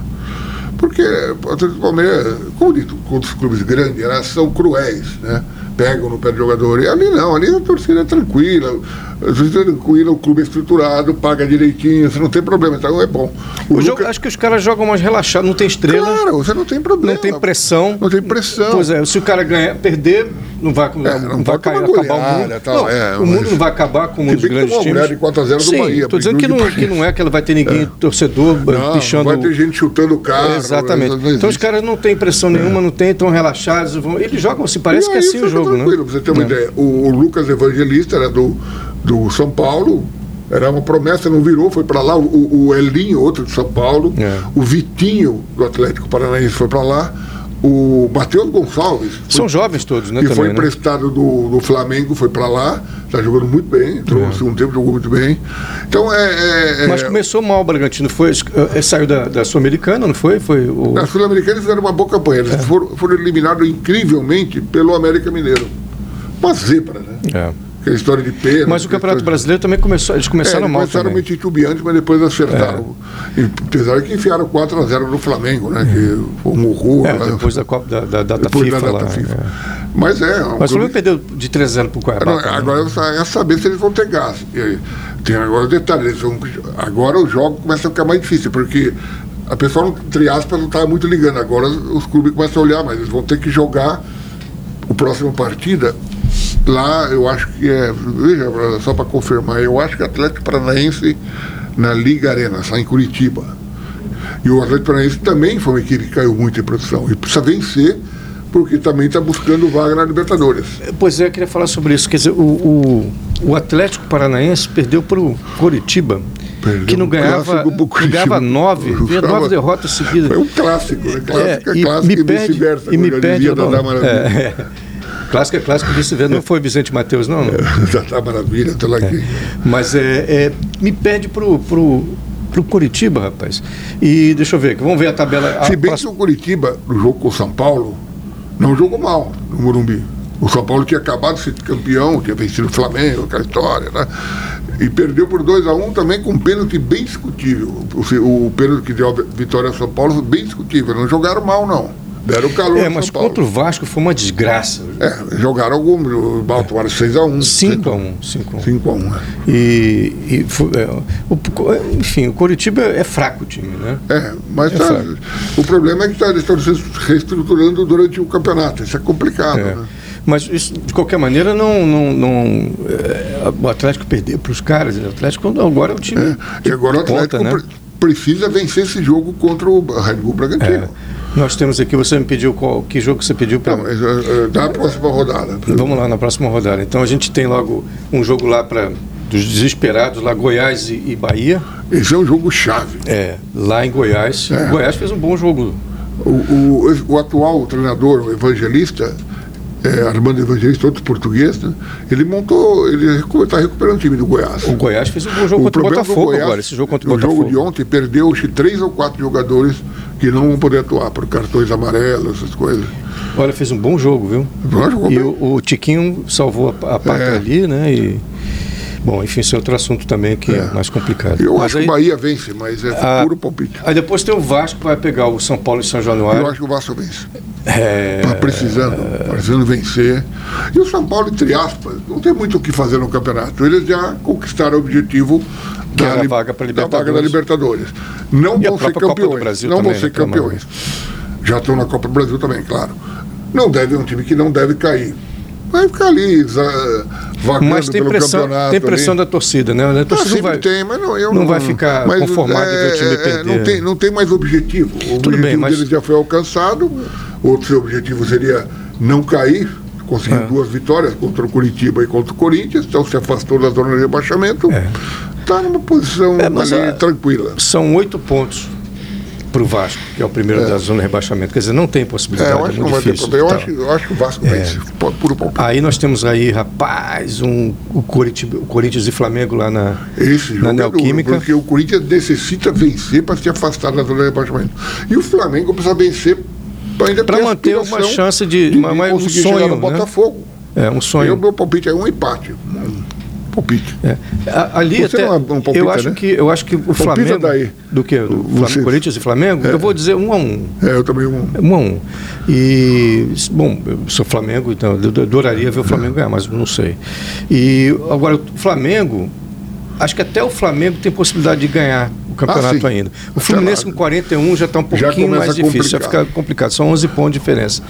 Porque o Palmeiras, como dito, contra os clubes grandes, elas são cruéis, né? Pegam no pé do jogador. E ali não, ali a torcida é tranquila. A torcida é tranquila, o clube é estruturado, paga direitinho, você não tem problema, então é bom. O O jogo, Luca- acho que os caras jogam mais relaxado, não tem estrela, Claro, você não tem problema. não tem pressão. Não tem pressão. Pois é, se o cara ganhar, perder, não vai, não, É, não vai pode cair, tomar acabar o mundo. goleada, tal, não, é, o mundo não vai acabar com que grandes times. goleada de 4 a 0 do Sim, Bahia, tô dizendo que não, incrível que não é que vai ter ninguém, torcedor, Não, pichando. não vai ter gente chutando o carro. Exatamente. não Então os caras não têm pressão nenhuma, não têm, estão relaxados. Vão... Eles jogam assim, parece que é assim o fica jogo, tranquilo, né? Pra você ter uma É. ideia, o, o Lucas Evangelista era do, do São Paulo, era uma promessa, não virou, foi para lá. O, o Elinho, outro de São Paulo, É. o Vitinho do Atlético Paranaense foi para lá, o Matheus Gonçalves. foi- São jovens todos, né? que foi né? emprestado do, do Flamengo, foi para lá, está jogando muito bem, entrou no segundo tempo, jogou muito bem. Então é. é- é- Mas começou mal o Bragantino. Foi, eh, saiu da, da Sul-Americana, não foi? Foi o. Na Sul-Americana eles fizeram uma boa campanha. É. Eles foram, foram eliminados incrivelmente pelo América Mineiro. Uma zebra, né? É. Aquela história de pena. Mas o Campeonato Brasileiro também começou. Eles começaram é, mal começaram também. É. meio titubeantes, mas depois acertaram. E, apesar que enfiaram 4x0 no Flamengo, né? Que foi um horror. É, lá. depois da, Copa- da, da data Depois FIFA da lá. data FIFA. é. Mas é. um Mas o Flamengo perdeu de 3 a 0 pro Cuiabá. Não, também. agora é saber se eles vão ter gás. E Tem agora o detalhe, eles vão, agora o jogo começa a ficar mais difícil, porque a pessoa, entre aspas, não está muito ligando. Agora os clubes começam a olhar, mas eles vão ter que jogar o próximo partida. Lá eu acho que é. Veja, só para confirmar, eu acho que o Atlético Paranaense na Liga Arena, lá em Curitiba. E o Atlético Paranaense também foi uma equipe que caiu muito em produção. E precisa vencer, porque também está buscando vaga na Libertadores. Pois é, eu queria falar sobre isso. Quer dizer, o, o, o Atlético Paranaense perdeu para o Coritiba, Perdeu que não ganhava, não ganhava Curitiba. nove, Jogava- nove derrotas seguidas. Foi um clássico, né? Clássico é, e clássico me e perde, vice-versa. e me perde, não. Dadá Maravilha. É, é. Clássico é clássico, vice-versa. Não foi Vicente Matheus, não. não. Dadá Maravilha, tô lá aqui. Mas é, é, me perde pro, pro, pro Curitiba, rapaz. E deixa eu ver, vamos ver a tabela. a Se bem que próxima- o Curitiba, no jogo com o São Paulo, não jogou mal no Morumbi. O São Paulo tinha acabado de ser campeão, tinha vencido o Flamengo, aquela história, né? E perdeu por 2 a 1 um, também com um pênalti bem discutível. O, o pênalti que deu a vitória ao São Paulo foi bem discutível. Não jogaram mal, não. Deram calor É, mas contra o Vasco foi uma desgraça. É, jogaram algum, o Baltimore tomaram 6x1. 5x1. 5x1, é. E, e foi, é, o, enfim, o Coritiba é fraco o time, né? É, mas É tá- o problema é que tá, eles estão se reestruturando durante o campeonato. Isso é complicado, É. né? Mas isso, de qualquer maneira, não, não, não, é, o Atlético perdeu para os caras. O Atlético agora é o time. É. E agora o Atlético né? pre- precisa vencer esse jogo contra o Red Bull Bragantino. É. Nós temos aqui, você me pediu qual, que jogo você pediu para. É, é, da próxima rodada. Vamos lá na próxima rodada. Então a gente tem logo um jogo lá para dos desesperados, lá Goiás e, e Bahia. Esse é um jogo chave. É, lá em Goiás. É. Goiás fez um bom jogo. O, o, o atual treinador, o evangelista, é, Armando Evangelista, outro português, né? ele montou, ele está recuperando o time do Goiás. O Goiás fez um bom jogo contra o problema do Botafogo Goiás, agora. Esse jogo contra o Botafogo. jogo de ontem perdeu três ou quatro jogadores que não vão poder atuar por cartões amarelos, essas coisas. Olha, fez um bom jogo, viu? Jogou E o, o Tiquinho salvou a, a É. ali, né? E, bom, enfim, esse é outro assunto também que é, É. mais complicado. Eu Mas acho aí, que o Bahia vence, mas é Ah, puro palpite. Aí depois tem o Vasco que vai pegar o São Paulo e São Eu Januário. acho que o Vasco vence. É, Tá precisando, precisando vencer. E o São Paulo, entre aspas, não tem muito o que fazer no campeonato. Eles já conquistaram o objetivo Que era a li- vaga pra da vaga da Libertadores. Libertadores. Não E a vão ser campeões. Não vão ser né, campeões. Já estão na Copa do Brasil também, claro. Não deve, é um time que não deve cair. Vai ficar ali, vagando Mas tem pelo pressão, campeonato. tem pressão ali. da torcida, né? A Ah, torcida não sempre vai, tem, mas não, eu não vai ficar mas, conformado ver o time é, é, perder. Não tem, não tem mais objetivo. O Tudo objetivo bem, mas- deles já foi alcançado. Outro seu objetivo seria não cair. Conseguiu É. duas vitórias contra o Curitiba e contra o Corinthians, então se afastou da zona de rebaixamento. Está numa posição É, ali tranquila. São oito pontos para o Vasco, que é o primeiro da zona de rebaixamento. Quer dizer, não tem É, possibilidade. eu acho que não muito vai ter difícil, problema. Eu tal. acho, que- eu acho que o Vasco É. vence. Pode puro palpite. Aí nós temos aí, rapaz, um, o, Coritiba, o Corinthians e Flamengo lá na. Esse Na é Neoquímica. porque o Corinthians necessita vencer para se afastar da zona de rebaixamento. E o Flamengo precisa vencer para ter manter uma chance de- uma- mais um sonho, no né? Botafogo. É um Aí o sonho. meu palpite é um empate. Palpite. É. Ali Você até, não é um palpita, eu acho né? que eu acho que o Palpita Flamengo daí. do que do. Flamengo, Corinthians e Flamengo, eu vou dizer um a um. É, eu também um. Um a um. E, bom, eu sou Flamengo, então eu adoraria ver o Flamengo ganhar, mas não sei. E agora, o Flamengo, acho que até o Flamengo tem possibilidade de ganhar o campeonato Ah, ainda. O Até Fluminense com 41 já está um pouquinho mais difícil, já fica complicado. São 11 pontos de diferença.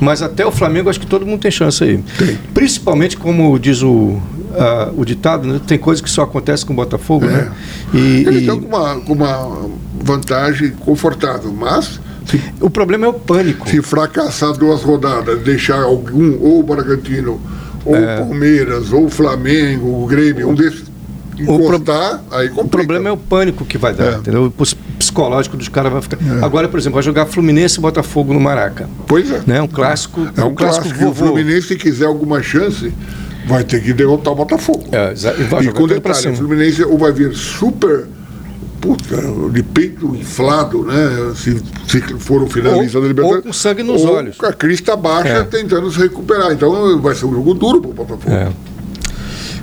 Mas até o Flamengo, acho que todo mundo tem chance aí. Tem. Principalmente, como diz o, ah, o ditado, né, tem coisas que só acontecem com o Botafogo, É. né? E, Eles e estão com uma, com uma vantagem confortável, mas se, o problema é o pânico. se fracassar duas rodadas, deixar algum, ou o Bragantino, ou É. o Palmeiras, ou o Flamengo, o Grêmio, um desses encostar, aí complica. O problema é o pânico que vai dar, É. entendeu? O psicológico dos caras vai ficar. Agora, por exemplo, vai jogar Fluminense e Botafogo no Maraca. Pois é. Né? Um clássico. É um clássico. E o. Fluminense, se quiser alguma chance, vai ter que derrotar o Botafogo. É, e e jogar com detalhe, o cima. Fluminense ou vai vir super puta, de peito inflado, né? Se, se for o finalista Ou- da Libertadores. ou com sangue nos ou olhos. Com a crista baixa É. tentando se recuperar. Então vai ser um jogo duro pro Botafogo. É.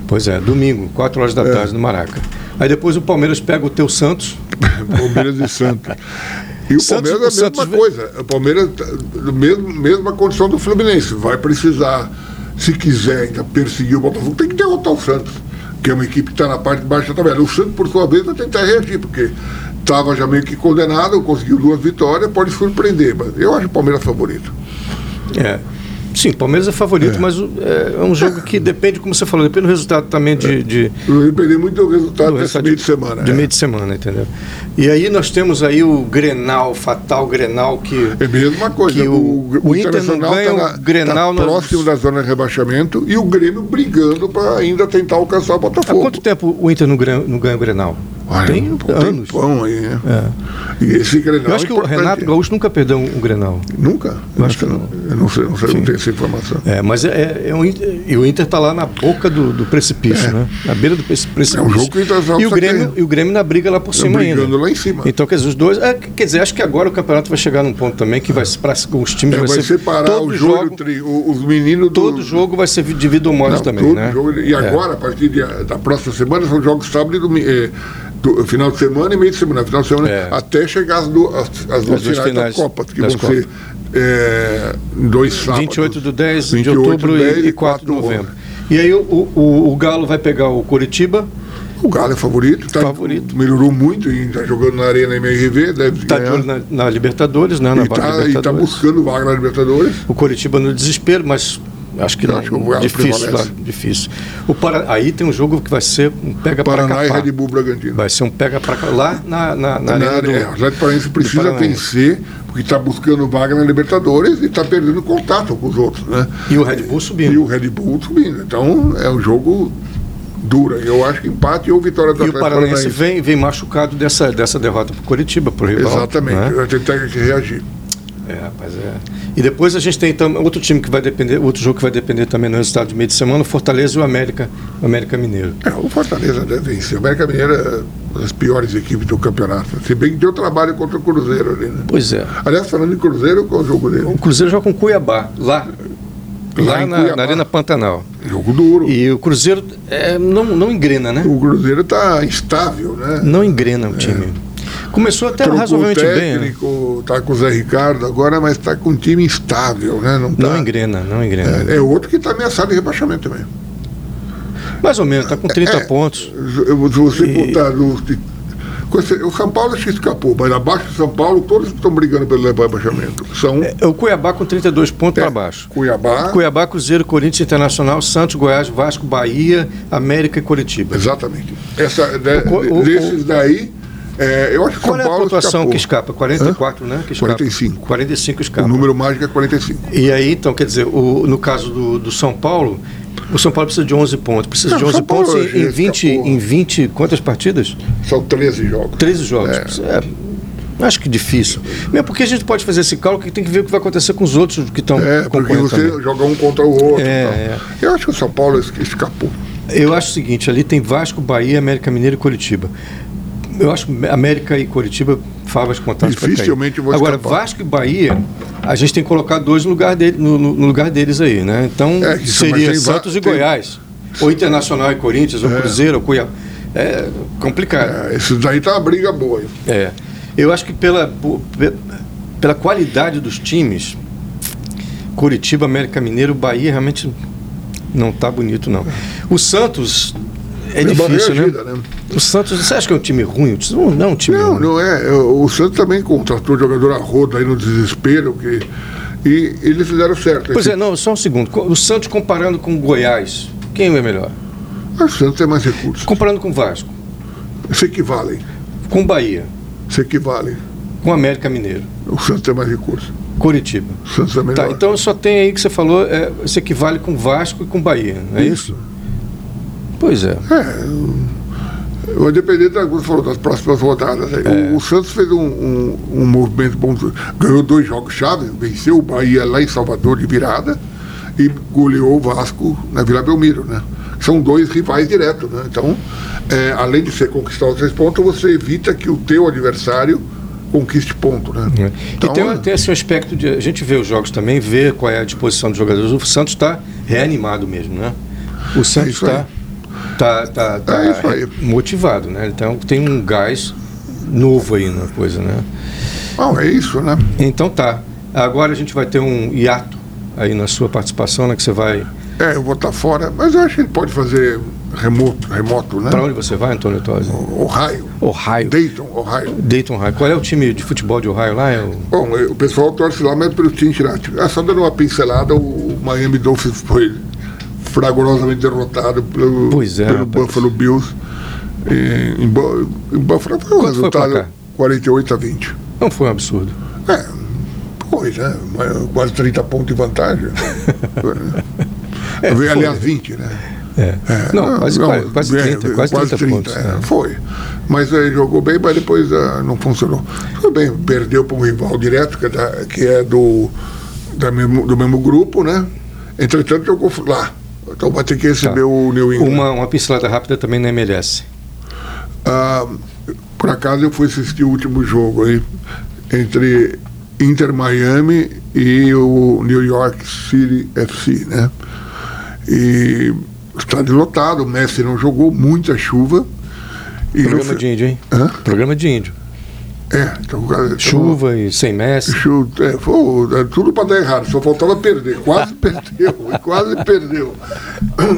Pois é, domingo, 4 horas da É. tarde no Maraca. Aí depois o Palmeiras pega o teu Santos. Palmeiras e Santos. E o Santos- Palmeiras é a mesma Santos- coisa. O Palmeiras, tá mesmo, mesma condição do Fluminense. Vai precisar, se quiser ainda perseguir o Botafogo, tem que derrotar o Santos, que é uma equipe que está na parte de baixo da tabela. O Santos, por sua vez, vai tentar reagir, porque estava já meio que condenado, conseguiu duas vitórias, pode surpreender. Mas eu acho o Palmeiras favorito. É. Sim, o Palmeiras é favorito, mas o- é, é um jogo que depende, como você falou, depende do resultado também de. de Vai depender muito do resultado do desse meio de semana. De é. meio de semana, entendeu? E aí nós temos aí o Grenal, fatal Grenal, que. É a mesma coisa. o- o Inter não ganha tá o Grenal tá próximo da zona de rebaixamento e o Grêmio brigando para ainda tentar alcançar o Há Botafogo. quanto tempo o Inter não ganha, não ganha o Grenal? Olha, Tem um anos. tempão aí, né? É. E esse Grenal Eu acho é que o. Renato Gaúcho nunca perdeu um, um Grenal. Nunca? Eu acho que não. Eu não sei, não sei, não tenho essa informação. É, mas é, é, é um Inter- e o Inter está lá na boca do, do precipício, né? Na beira do preci- precipício. É um jogo que o Internacional e o tá Grêmio. E o Grêmio na briga lá por cima brigando ainda. lá em cima. Então, quer dizer, os dois. é, quer dizer, acho que agora o campeonato vai chegar num ponto também que vai para os times É, vai, vai ser separar todo o jogo, jogo, tri- o- os meninos do. todo jogo vai ser de vida ou morte também, todo né? jogo. E É. agora, a partir de- da próxima semana, são jogos sábado e domingo. Do, final de semana e meio de semana. Final de semana, É. até chegar às, du- as, as duas duas finais, finais da Copa, que vão ser eh, dois sábados. 28 do 10 de 28 outubro do 10 e 4 de novembro. E aí o, o, o Galo vai pegar o Curitiba, O Galo é favorito, tá, Favorito. melhorou muito e está jogando na Arena MRV, está de olho na, na Libertadores, né? Na e está Libertadores. buscando vaga na Libertadores. O Curitiba no desespero, mas acho que não. acho que o difícil, lá, difícil. O Para... Aí tem um jogo que vai ser um pega para Paraná e. Red Bull Bragantino. Vai ser um pega para lá na, na, na Na do... é, o Atlético Paranaense precisa vencer, porque está buscando vaga na Libertadores e está perdendo contato com os outros, né? E o Red Bull subindo. E o Red Bull subindo. Então é um jogo duro. Eu acho que empate ou vitória do E o Atlético Paranaense Paranaense. vem, vem machucado dessa, dessa derrota para o para o rival. Exatamente. né? Vai ter que reagir. É, rapaz, é. E depois a gente tem tam- outro time que vai depender, outro jogo que vai depender também no resultado de meio de semana, o Fortaleza e o América, o América Mineiro. É, o Fortaleza deve vencer. O América Mineiro é uma das piores equipes do campeonato. Se bem que deu trabalho contra o Cruzeiro ali, né? Pois é. Aliás, falando em Cruzeiro, qual é o jogo dele? O Cruzeiro joga com Cuiabá, lá. Lá Lá na, na Arena Pantanal. Jogo duro. E o Cruzeiro é, não, não engrena, né? O Cruzeiro está instável, né? Não engrena o time. Começou até Trocou o razoavelmente bem. né? técnico, tá com o Zé Ricardo agora, mas está com um time instável, né? Não, tá, Não engrena, não engrena. É, é outro que está ameaçado de rebaixamento também. Mais ou menos, está com 30 É, pontos. Se se você E- botar no. O São Paulo acho que escapou, mas abaixo do São Paulo, todos estão brigando pelo rebaixamento. São É o Cuiabá com 32 pontos é, para baixo. Cuiabá. Cuiabá, Cruzeiro, Corinthians Internacional, Santos, Goiás, Vasco, Bahia, América e Curitiba. Exatamente. Essa, de- O- o- desses daí, é, eu acho que Qual São é a Paulo pontuação escapou. que escapa? 44, né? Que escapa. 45. 45 escapa. O número mágico é 45. E aí, então, quer dizer, o, no caso do, do São Paulo, o São Paulo precisa de 11 pontos. Precisa Não, de 11 São Paulo pontos em, em já 20, escapou. em 20. Quantas partidas? São 13 jogos. 13 jogos. É. É, acho que difícil. Mesmo porque a gente pode fazer esse cálculo que tem que ver o que vai acontecer com os outros que estão É, porque você também. joga um contra o outro. É, e é. Eu acho que o São Paulo es- escapou. Eu acho o seguinte, ali tem Vasco, Bahia, América Mineiro e Curitiba. Eu acho América e Curitiba, favas contadas. Dificilmente vão Agora, escapar. Vasco e Bahia, a gente tem que colocar dois no lugar, dele, no, no- lugar deles aí, né? Então, É, isso, seria Santos e tem- Goiás. Ou Internacional e Corinthians, ou Cruzeiro, ou Cuiabá. É complicado. É, esses daí tá uma briga boa. hein? É. Eu acho que pela, pela qualidade dos times, Curitiba, América Mineiro, Bahia realmente não está bonito, não. O Santos é difícil, né? né? O Santos, você acha que é um time ruim? Não, não é um time Não, ruim. não é. O Santos também contratou jogador a roda aí no desespero. Que, e eles fizeram certo. Pois é, não, só um segundo. O Santos comparando com o Goiás, quem é melhor? Mas o Santos tem mais recursos. Comparando com o Vasco, Se equivalem. com o Bahia, Se equivalem. com o América Mineiro, O Santos tem mais recursos. Curitiba. O Santos é melhor. Tá, então só tem aí que você falou, é, se equivale com Vasco e com Bahia, não é isso? Pois é. Vai depender da, falou, das próximas rodadas. É. O, o Santos fez um, um, um movimento bom. Ganhou dois jogos chaves, venceu o Bahia lá em Salvador de virada e goleou o Vasco na Vila Belmiro, né? São dois rivais diretos, né? Então, é, além de você conquistar os três pontos, você evita que o teu adversário conquiste ponto, né? É. Então, e tem, tem esse aspecto de. A gente vê os jogos também, vê qual é a disposição dos jogadores. O Santos está reanimado mesmo, né? O Santos isso aí. está tá, tá, tá É isso aí. motivado, né? Então tem um gás novo aí na coisa, né? Bom, é isso, né? Então tá. Agora a gente vai ter um hiato aí na sua participação, né? Que você vai. É, eu vou estar fora, mas eu acho que ele pode fazer remoto, remoto né? Para onde você vai, Antônio Tosi? Ohio, Ohio. Dayton, Ohio. Dayton Ohio. Qual é o time de futebol de Ohio lá? É o... Bom, o pessoal torce lá, mas pelo Cincinnati. Ah, só dando uma pincelada, o Miami Dolphins foi fragorosamente derrotado pelo, é, pelo. Buffalo Bills. E, em, em Buffalo foi um Quanto foi o resultado placar? 48 a 20. Não foi um absurdo. É, pois, né? Quase 30 pontos de vantagem. É, foi. Aliás, 20, né? É. Não, quase, quase 30, quase 30, pontos. é, Foi. Mas ele jogou bem, mas depois ah, não funcionou. Tudo bem, perdeu para um rival direto, que é, da- que é do, da mesmo, do mesmo grupo, né? Entretanto, jogou lá. Então vai ter que receber Tá. o New England. Uma, uma pincelada rápida também na MLS. Ah, por acaso eu fui assistir o último jogo aí entre Inter Miami e o New York City FC, né? E estádio lotado, o Messi não jogou, muita chuva. E no Programa fi- de índio, hein? Hã? Programa de índio. É, então, Chuva e sem Messi. Chuta, é, foi, é, tudo para dar errado, só faltava perder. Quase perdeu, quase perdeu.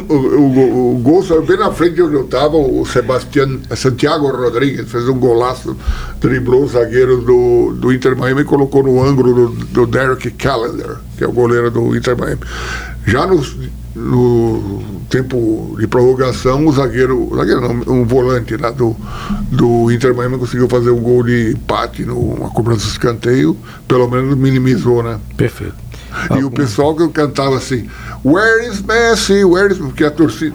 O, o- o gol saiu bem na frente de onde eu estava, o Sebastián Santiago Rodrigues fez um golaço, driblou o zagueiro do, do Inter Miami e colocou no ângulo do, do Derek Callender, que é o goleiro do Inter Miami. Já no, no tempo de prorrogação, o zagueiro, o zagueiro não, um volante lá do, do Inter Miami conseguiu fazer um gol de empate numa cobrança de escanteio, pelo menos minimizou, né? Perfeito. E o pessoal que cantava assim, Where is Messi? Where is... Porque a torcida.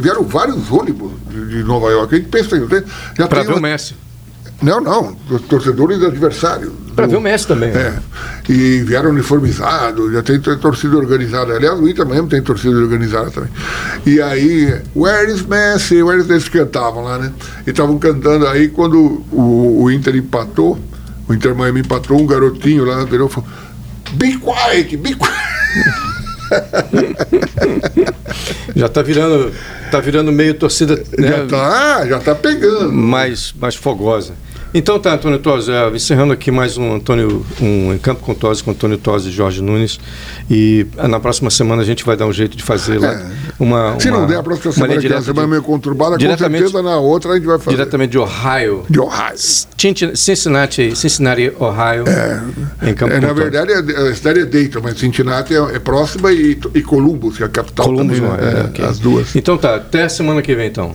Vieram vários ônibus de Nova York. A gente pensa. Já Para tem ver o uma- Messi. Não, não, torcedores adversários. Para ver o Messi também. É. E vieram uniformizados, já tem torcida organizada. Aliás, o Inter mesmo tem torcida organizada também. E aí, Where is Messi? Where is... Eles cantavam lá, né? E estavam cantando aí quando o, o Inter empatou, o Inter Miami empatou, um garotinho lá virou e falou: Be quiet, be quiet. Já está virando, tá virando meio torcida né, Já tá, já tá pegando. mais, mais fogosa. Então tá, Antônio Tosi, é, encerrando aqui mais um Antônio, um Em Campo com Tosi, com Antônio Tosi e Jorge Nunes. E ah, na próxima semana a gente vai dar um jeito de fazer lá uma. Se uma- não der a próxima semana, que é uma semana de- meio conturbada, com certeza na outra a gente vai fazer. diretamente de Ohio. De Ohio. Cinci- Cincinnati, Cincinnati, Ohio. em Campo É, na verdade, é- a cidade é Dayton, mas Cincinnati é, é próxima e, e Columbus, que é a capital Columbus, também, não né? é, É, ok. As duas. Então tá, até semana que vem então.